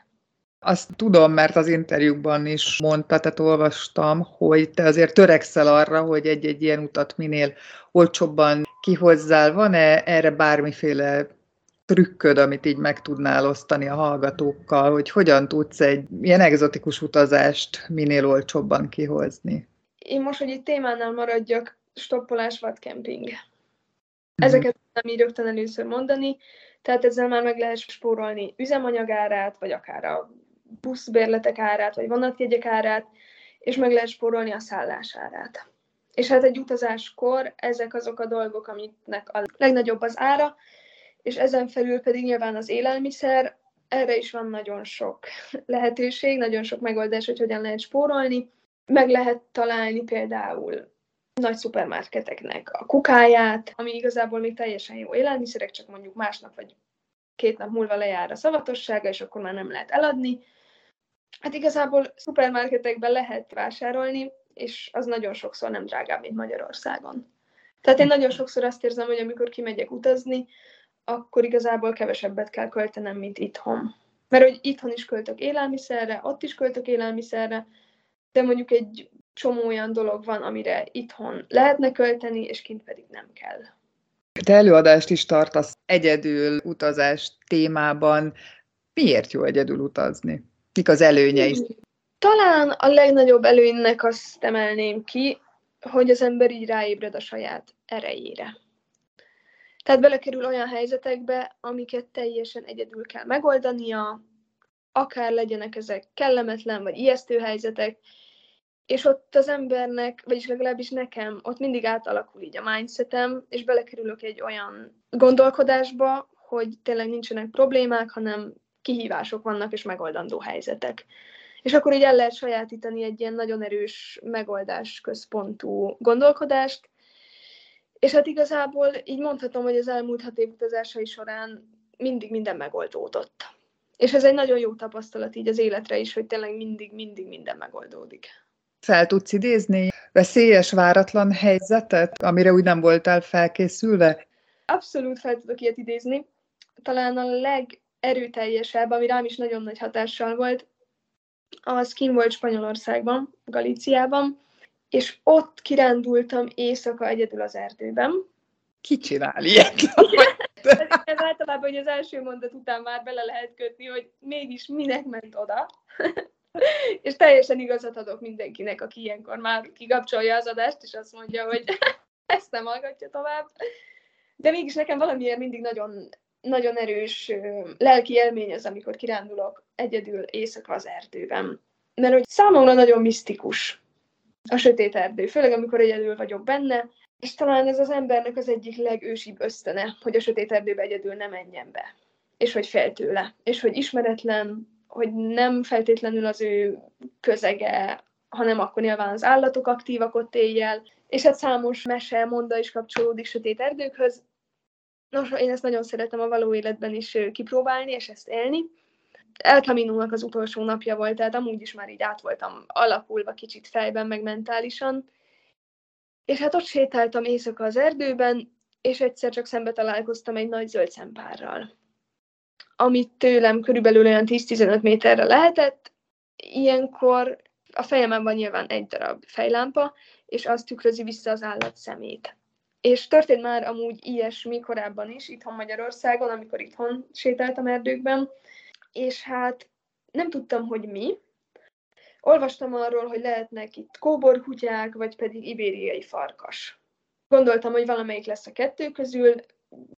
Azt tudom, mert az interjúkban is mondta, tehát olvastam, hogy te azért törekszel arra, hogy egy-egy ilyen utat minél olcsóbban kihozzál. Van-e erre bármiféle trükköd, amit így meg tudnál osztani a hallgatókkal, hogy hogyan tudsz egy ilyen egzotikus utazást minél olcsóbban kihozni? Én most, hogy itt témánál maradjak, stoppolás, vadkemping. Mhm. Ezeket nem így rögtön először mondani, tehát ezzel már meg lehet spórolni üzemanyagárát, vagy akár a buszbérletek árát, vagy vonatjegyek árát, és meg lehet spórolni a szállásárát. És hát egy utazáskor ezek azok a dolgok, amiknek a legnagyobb az ára, és ezen felül pedig nyilván az élelmiszer, erre is van nagyon sok lehetőség, nagyon sok megoldás, hogy hogyan lehet spórolni. Meg lehet találni például nagy szupermarketeknek a kukáját, ami igazából még teljesen jó élelmiszerek, csak mondjuk másnap vagy két nap múlva lejár a szavatossága, és akkor már nem lehet eladni. Hát igazából szupermarketekben lehet vásárolni, és az nagyon sokszor nem drágább, mint Magyarországon. Tehát én nagyon sokszor azt érzem, hogy amikor kimegyek utazni, akkor igazából kevesebbet kell költenem, mint itthon. Mert hogy itthon is költök élelmiszerre, ott is költök élelmiszerre, de mondjuk egy csomó olyan dolog van, amire itthon lehetne költeni, és kint pedig nem kell. Te előadást is tartasz egyedül utazás témában. Miért jó egyedül utazni? Mik az előnyei? Talán a legnagyobb előnynek azt emelném ki, hogy az ember így ráébred a saját erejére. Tehát belekerül olyan helyzetekbe, amiket teljesen egyedül kell megoldania, akár legyenek ezek kellemetlen vagy ijesztő helyzetek, és ott az embernek, vagyis legalábbis nekem, ott mindig átalakul így a mindsetem, és belekerülök egy olyan gondolkodásba, hogy tényleg nincsenek problémák, hanem kihívások vannak és megoldandó helyzetek. És akkor így el lehet sajátítani egy ilyen nagyon erős megoldás központú gondolkodást, és hát igazából így mondhatom, hogy az elmúlt hat év utazásai során mindig minden megoldódott. És ez egy nagyon jó tapasztalat így az életre is, hogy tényleg mindig, mindig minden megoldódik. Fel tudsz idézni veszélyes, váratlan helyzetet, amire úgy nem voltál felkészülve? Abszolút fel tudok ilyet idézni. Talán a legerőteljesebb, ami rám is nagyon nagy hatással volt, az kim volt Spanyolországban, Galíciában, és ott kirándultam éjszaka egyedül az erdőben. Ki csinál ilyet? Ez általában hogy az első mondat után már bele lehet kötni, hogy mégis minek ment oda. és teljesen igazat adok mindenkinek, aki ilyenkor már kikapcsolja az adást, és azt mondja, hogy ezt nem hallgatja tovább. De mégis nekem valamiért mindig nagyon nagyon erős lelki élmény az, amikor kirándulok egyedül éjszaka az erdőben. Mert hogy számomra nagyon misztikus a sötét erdő, főleg amikor egyedül vagyok benne, és talán ez az embernek az egyik legősibb ösztöne, hogy a sötét erdőbe egyedül nem menjen be, és hogy fél tőle, és hogy ismeretlen, hogy nem feltétlenül az ő közege, hanem akkor nyilván az állatok aktívak ott éjjel, és hát számos mese, monda is kapcsolódik sötét erdőkhöz. Nos, én ezt nagyon szeretem a való életben is kipróbálni, és ezt élni. El Camino-nak az utolsó napja volt, tehát amúgy is már így át voltam alakulva kicsit fejben, meg mentálisan. És hát ott sétáltam éjszaka az erdőben, és egyszer csak szembe találkoztam egy nagy zöld szempárral, amit tőlem körülbelül olyan 10-15 méterre lehetett. Ilyenkor a fejemen van nyilván egy darab fejlámpa, és az tükrözi vissza az állat szemét. És történt már amúgy ilyesmi korábban is, itthon Magyarországon, amikor itthon sétáltam erdőkben, és hát nem tudtam, hogy mi. Olvastam arról, hogy lehetnek itt kóborkutyák, vagy pedig ibériai farkas. Gondoltam, hogy valamelyik lesz a kettő közül,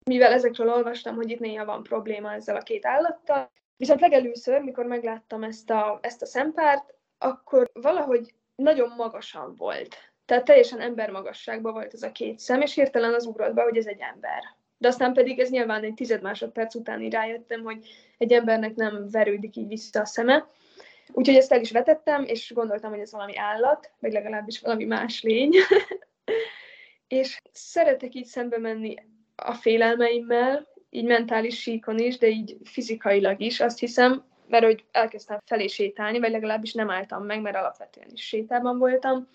mivel ezekről olvastam, hogy itt néha van probléma ezzel a két állattal. Viszont legelőször, mikor megláttam ezt a, ezt a szempárt, akkor valahogy nagyon magasan volt. Tehát teljesen embermagasságban volt ez a két szem, és hirtelen az ugrott be, hogy ez egy ember. De aztán pedig ez nyilván egy tized másodperc után rájöttem, hogy egy embernek nem verődik így vissza a szeme. Úgyhogy ezt el is vetettem, és gondoltam, hogy ez valami állat, vagy legalábbis valami más lény. és szeretek így szembe menni a félelmeimmel, így mentális síkon is, de így fizikailag is, azt hiszem, mert hogy elkezdtem felé sétálni, vagy legalábbis nem álltam meg, mert alapvetően is sétában voltam.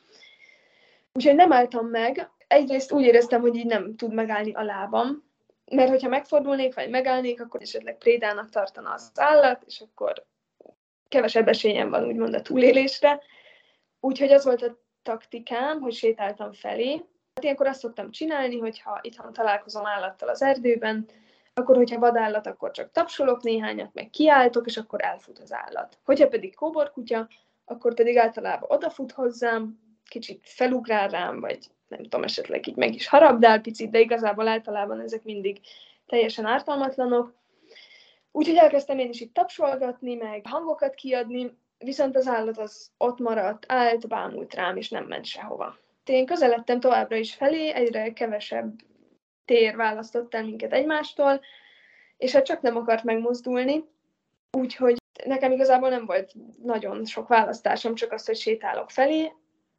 Úgyhogy nem álltam meg. Egyrészt úgy éreztem, hogy így nem tud megállni a lábam, mert hogyha megfordulnék, vagy megállnék, akkor esetleg prédának tartana az állat, és akkor kevesebb esélyem van úgymond a túlélésre. Úgyhogy az volt a taktikám, hogy sétáltam felé. Hát ilyenkor azt szoktam csinálni, hogyha itthon találkozom állattal az erdőben, akkor, hogyha vadállat, akkor csak tapsolok néhányat, meg kiáltok, és akkor elfut az állat. Hogyha pedig kóborkutya, akkor pedig általában odafut hozzám, kicsit felugrál rám, vagy nem tudom, esetleg így meg is harabdál picit, de igazából általában ezek mindig teljesen ártalmatlanok. Úgyhogy elkezdtem én is itt tapsolgatni, meg hangokat kiadni, viszont az állat az ott maradt, állt, bámult rám, és nem ment sehova. Én közeledtem továbbra is felé, egyre kevesebb tér választott el minket egymástól, és hát csak nem akart megmozdulni, úgyhogy nekem igazából nem volt nagyon sok választásom, csak az, hogy sétálok felé,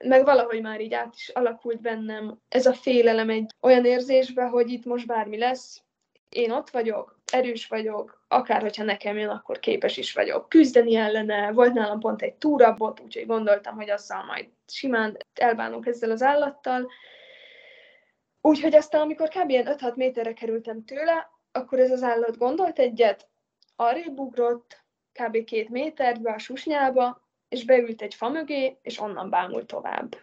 meg valahogy már így át is alakult bennem ez a félelem egy olyan érzésbe, hogy itt most bármi lesz, én ott vagyok, erős vagyok, akár hogyha nekem jön, akkor képes is vagyok küzdeni ellene. Volt nálam pont egy túrabot, úgyhogy gondoltam, hogy azzal majd simán elbánunk ezzel az állattal. Úgyhogy aztán, amikor kb. ilyen 5-6 méterre kerültem tőle, akkor ez az állat gondolt egyet, arrébb ugrott, kb. két méterbe a susnyába, és beült egy fa mögé, és onnan bámult tovább.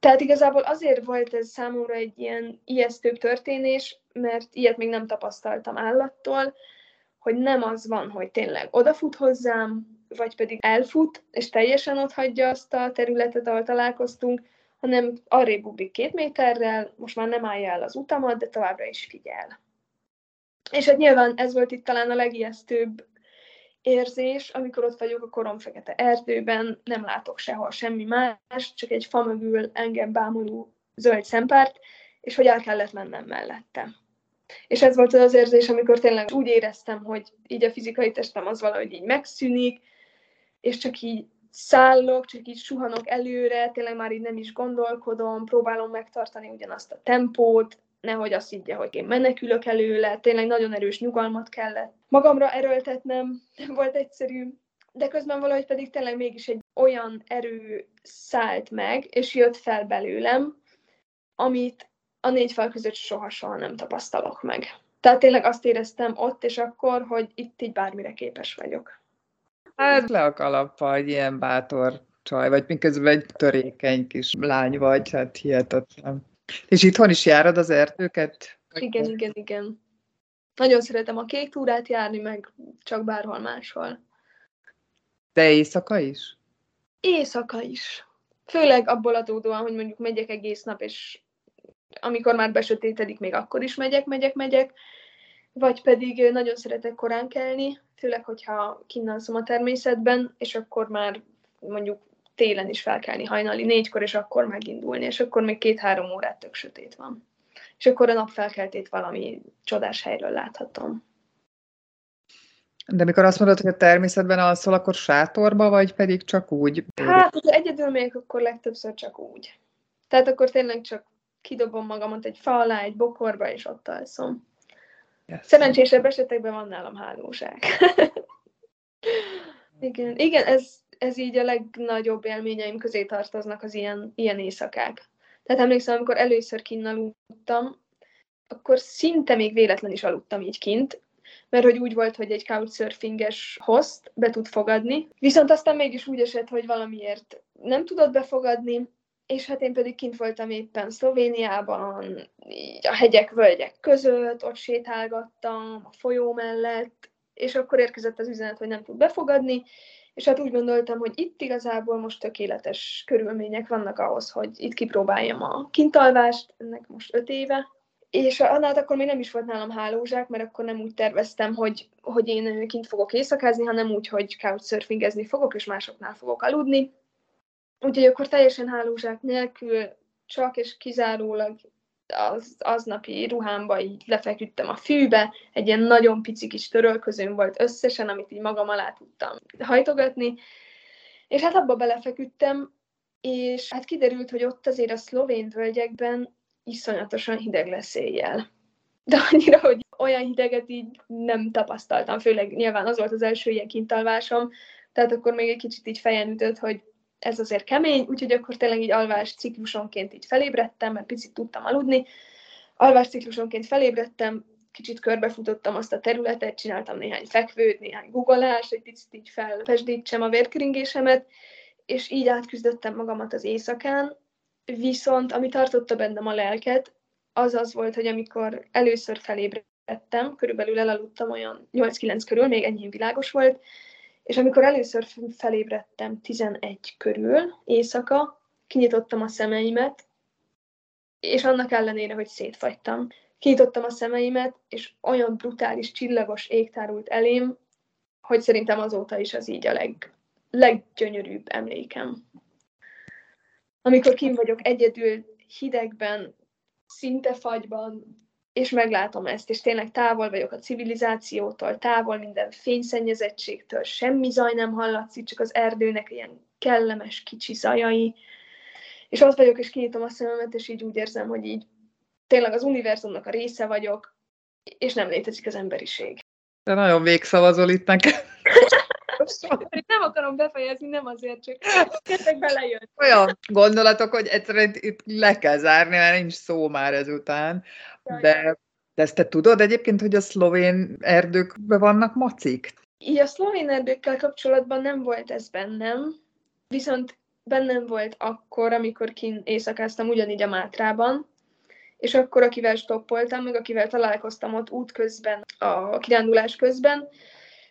Tehát igazából azért volt ez számomra egy ilyen ijesztőbb történés, mert ilyet még nem tapasztaltam állattól, hogy nem az van, hogy tényleg odafut hozzám, vagy pedig elfut, és teljesen ott hagyja azt a területet, ahol találkoztunk, hanem arrébb ugrik két méterrel, most már nem állja el az utamat, de továbbra is figyel. És hát nyilván ez volt itt talán a legijesztőbb érzés, amikor ott vagyok a koromfekete erdőben, nem látok sehol semmi más, csak egy fa mögül engem bámuló zöld szempárt, és hogy el kellett mennem mellette. És ez volt az az érzés, amikor tényleg úgy éreztem, hogy így a fizikai testem az valahogy így megszűnik, és csak így szállok, csak így suhanok előre, tényleg már így nem is gondolkodom, próbálom megtartani ugyanazt a tempót, nehogy azt higgye, hogy én menekülök előle, tényleg nagyon erős nyugalmat kellett magamra erőltetnem, nem volt egyszerű, de közben valahogy pedig tényleg mégis egy olyan erő szállt meg, és jött fel belőlem, amit a négy fal között soha-soha nem tapasztalok meg. Tehát tényleg azt éreztem ott és akkor, hogy itt így bármire képes vagyok. Hát le a kalappa, egy ilyen bátor csaj, vagy miközben egy törékeny kis lány vagy, hát hihetetlen. És itthon is járod az erdőket? Igen, igen, igen. Nagyon szeretem a kék túrát járni, meg csak bárhol máshol. De éjszaka is? Éjszaka is. Főleg abból adódóan, hogy mondjuk megyek egész nap, és amikor már besötétedik, még akkor is megyek, megyek, megyek. vagy pedig nagyon szeretek korán kelni, főleg, hogyha kinnalszom a természetben, és akkor már mondjuk télen is felkelni hajnali négykor, és akkor megindulni, és akkor még két-három órát tök sötét van. És akkor a nap felkeltét valami csodás helyről láthatom. De mikor azt mondod, hogy a természetben alszol, akkor sátorba, vagy pedig csak úgy? Hát, ha egyedül megyek, akkor legtöbbször csak úgy. Tehát akkor tényleg csak kidobom magamat egy fa alá, egy bokorba, és ott alszom. Yes. Szerencsésebb esetekben van nálam hálóság. igen, igen ez, ez így a legnagyobb élményeim közé tartoznak az ilyen, ilyen éjszakák. Tehát emlékszem, amikor először kinn aludtam, akkor szinte még véletlen is aludtam így kint, mert hogy úgy volt, hogy egy couchsurfinges host be tud fogadni, viszont aztán mégis úgy esett, hogy valamiért nem tudott befogadni, és hát én pedig kint voltam éppen Szlovéniában, így a hegyek, völgyek között, ott sétálgattam a folyó mellett, és akkor érkezett az üzenet, hogy nem tud befogadni, és hát úgy gondoltam, hogy itt igazából most tökéletes körülmények vannak ahhoz, hogy itt kipróbáljam a kintalvást, ennek most öt éve, és annál akkor még nem is volt nálam hálózsák, mert akkor nem úgy terveztem, hogy, hogy én kint fogok éjszakázni, hanem úgy, hogy couchsurfingezni fogok, és másoknál fogok aludni. Úgyhogy akkor teljesen hálózsák nélkül, csak és kizárólag az aznapi ruhámba így lefeküdtem a fűbe, egy ilyen nagyon pici kis törölközőm volt összesen, amit így magam alá tudtam hajtogatni, és hát abba belefeküdtem, és hát kiderült, hogy ott azért a szlovén völgyekben iszonyatosan hideg lesz éjjel. De annyira, hogy olyan hideget így nem tapasztaltam, főleg nyilván az volt az első ilyen kintalvásom, tehát akkor még egy kicsit így fejen ütött, hogy ez azért kemény, úgyhogy akkor tényleg így alvás ciklusonként így felébredtem, mert picit tudtam aludni. Alvás ciklusonként felébredtem, kicsit körbefutottam azt a területet, csináltam néhány fekvőt, néhány guggolást, egy picit így felpesdítsem a vérkeringésemet, és így átküzdöttem magamat az éjszakán, viszont ami tartotta bennem a lelket, az az volt, hogy amikor először felébredtem, körülbelül elaludtam olyan 8-9 körül, még enyhén világos volt, és amikor először felébredtem 11 körül, éjszaka, kinyitottam a szemeimet, és annak ellenére, hogy szétfagytam, kinyitottam a szemeimet, és olyan brutális, csillagos ég tárult elém, hogy szerintem azóta is az így a leg, leggyönyörűbb emlékem. Amikor kim vagyok egyedül, hidegben, szinte fagyban, és meglátom ezt, és tényleg távol vagyok a civilizációtól, távol minden fényszennyezettségtől, semmi zaj nem hallatszik, csak az erdőnek ilyen kellemes kicsi zajai, és ott vagyok, és kinyitom a szememet, és így úgy érzem, hogy így tényleg az univerzumnak a része vagyok, és nem létezik az emberiség. De nagyon végszavazol itt nekem. nem akarom befejezni, nem azért, csak kezdek belejött. Olyan gondolatok, hogy egyszerűen itt le kell zárni, mert nincs szó már ezután. De, de ezt te tudod egyébként, hogy a szlovén erdőkben vannak macik? Így a szlovén erdőkkel kapcsolatban nem volt ez bennem, viszont bennem volt akkor, amikor kin éjszakáztam ugyanígy a Mátrában, és akkor, akivel stoppoltam, meg akivel találkoztam ott útközben, a kirándulás közben,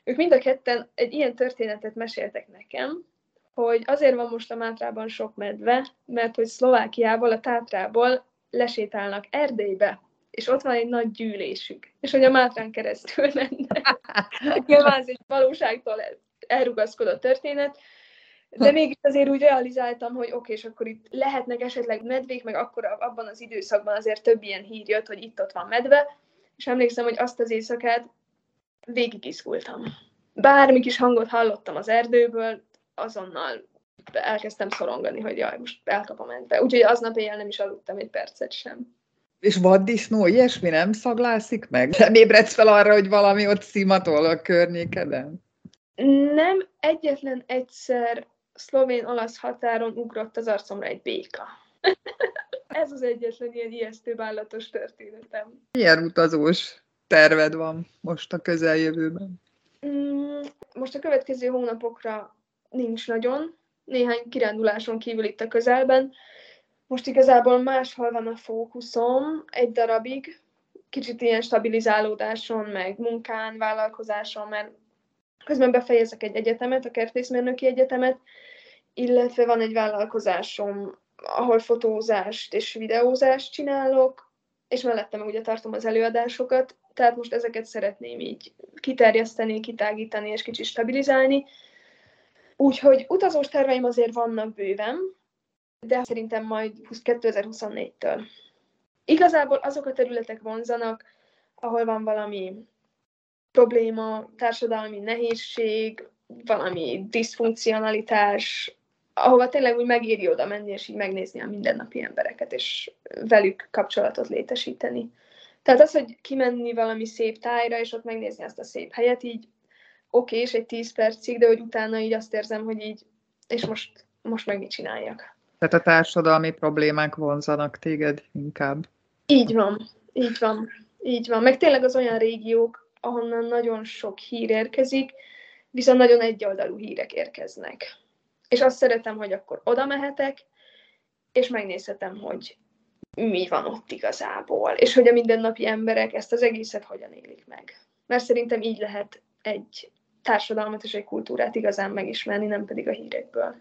ők mind a ketten egy ilyen történetet meséltek nekem, hogy azért van most a Mátrában sok medve, mert hogy Szlovákiából, a Tátrából lesétálnak Erdélybe, és ott van egy nagy gyűlésük, és hogy a Mátrán keresztül mennek. Nyilván ez egy valóságtól elrugaszkodott történet, de mégis azért úgy realizáltam, hogy oké, és akkor itt lehetnek esetleg medvék, meg akkor abban az időszakban azért több ilyen hír jött, hogy itt-ott van medve, és emlékszem, hogy azt az éjszakát végig izgultam. Bármi kis hangot hallottam az erdőből, azonnal elkezdtem szorongani, hogy jaj, most elkapom medve. Úgyhogy aznap éjjel nem is aludtam egy percet sem. És vaddisznó, ilyesmi nem szaglászik meg? Nem ébredsz fel arra, hogy valami ott szimatol a környékeden? Nem, egyetlen egyszer szlovén-olasz határon ugrott az arcomra egy béka. Ez az egyetlen ilyen ijesztő állatos történetem. Milyen utazós terved van most a közeljövőben? Mm, most a következő hónapokra nincs nagyon, néhány kiránduláson kívül itt a közelben. Most igazából máshol van a fókuszom egy darabig, kicsit ilyen stabilizálódáson, meg munkán, vállalkozáson, mert közben befejezek egy egyetemet, a kertészmérnöki egyetemet, illetve van egy vállalkozásom, ahol fotózást és videózást csinálok, és mellettem ugye tartom az előadásokat, tehát most ezeket szeretném így kiterjeszteni, kitágítani és kicsit stabilizálni. Úgyhogy utazós terveim azért vannak bőven, de szerintem majd 2024-től. Igazából azok a területek vonzanak, ahol van valami probléma, társadalmi nehézség, valami diszfunkcionalitás, ahova tényleg úgy megéri oda menni, és így megnézni a mindennapi embereket, és velük kapcsolatot létesíteni. Tehát az, hogy kimenni valami szép tájra, és ott megnézni azt a szép helyet, így oké, és egy tíz percig, de hogy utána így azt érzem, hogy így, és most, most meg mit csináljak. Tehát a társadalmi problémák vonzanak téged inkább. Így van, így van, így van. Meg tényleg az olyan régiók, ahonnan nagyon sok hír érkezik, viszont nagyon egyoldalú hírek érkeznek. És azt szeretem, hogy akkor oda mehetek, és megnézhetem, hogy mi van ott igazából, és hogy a mindennapi emberek ezt az egészet hogyan élik meg. Mert szerintem így lehet egy társadalmat és egy kultúrát igazán megismerni, nem pedig a hírekből.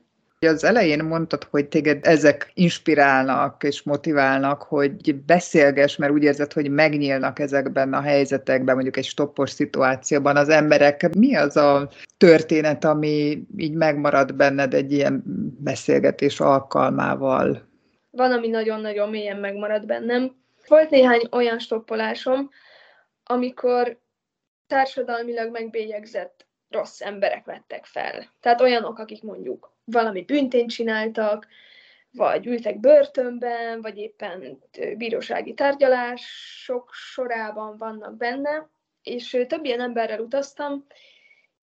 Az elején mondtad, hogy téged ezek inspirálnak és motiválnak, hogy beszélges, mert úgy érzed, hogy megnyílnak ezekben a helyzetekben, mondjuk egy stoppos szituációban az emberek. Mi az a történet, ami így megmarad benned egy ilyen beszélgetés alkalmával? Van, ami nagyon-nagyon mélyen megmarad bennem. Volt néhány olyan stoppolásom, amikor társadalmilag megbélyegzett rossz emberek vettek fel. Tehát olyanok, akik mondjuk valami bűntényt csináltak, vagy ültek börtönben, vagy éppen bírósági tárgyalások sorában vannak benne, és több ilyen emberrel utaztam,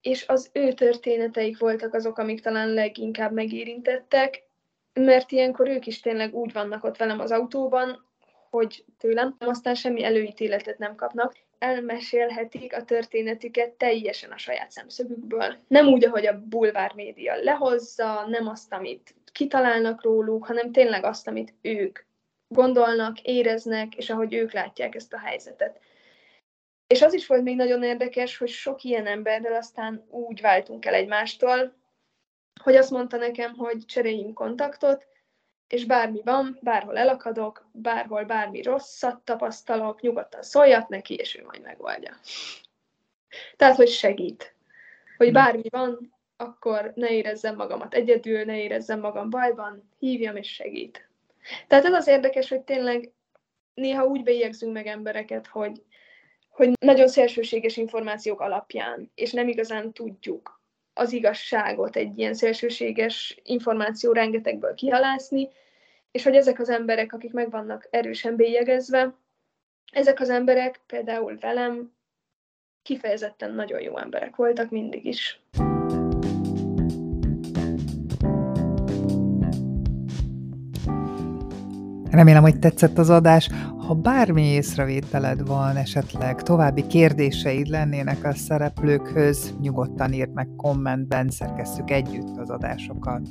és az ő történeteik voltak azok, amik talán leginkább megérintettek, mert ilyenkor ők is tényleg úgy vannak ott velem az autóban, hogy tőlem aztán semmi előítéletet nem kapnak, elmesélhetik a történetüket teljesen a saját szemszögükből. Nem úgy, ahogy a bulvár média lehozza, nem azt, amit kitalálnak róluk, hanem tényleg azt, amit ők gondolnak, éreznek, és ahogy ők látják ezt a helyzetet. És az is volt még nagyon érdekes, hogy sok ilyen emberrel aztán úgy váltunk el egymástól, hogy azt mondta nekem, hogy cseréljünk kontaktot, és bármi van, bárhol elakadok, bárhol bármi rosszat tapasztalok, nyugodtan szóljak neki, és ő majd megoldja. Tehát, hogy segít. Hogy bármi van, akkor ne érezzem magamat egyedül, ne érezzem magam bajban, hívjam és segít. Tehát ez az érdekes, hogy tényleg néha úgy bélyegzünk meg embereket, hogy, hogy nagyon szélsőséges információk alapján, és nem igazán tudjuk az igazságot egy ilyen szélsőséges információ rengetegből kihalászni, és hogy ezek az emberek, akik meg vannak erősen bélyegezve, ezek az emberek például velem kifejezetten nagyon jó emberek voltak mindig is. Remélem, hogy tetszett az adás. Ha bármi észrevételed van, esetleg további kérdéseid lennének a szereplőkhöz, nyugodtan írd meg kommentben, szerkesszük együtt az adásokat.